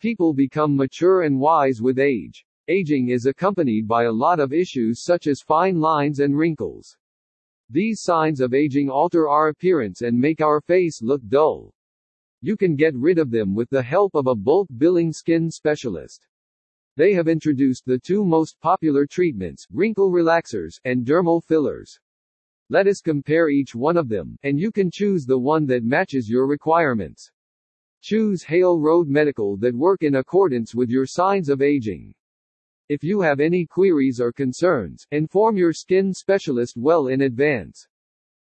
People become mature and wise with age. Aging is accompanied by a lot of issues such as fine lines and wrinkles. These signs of aging alter our appearance and make our face look dull. You can get rid of them with the help of a bulk billing skin specialist. They have introduced the two most popular treatments, wrinkle relaxers, and dermal fillers. Let us compare each one of them, and you can choose the one that matches your requirements. Choose Hale Road Medical that work in accordance with your signs of aging. If you have any queries or concerns, inform your skin specialist well in advance.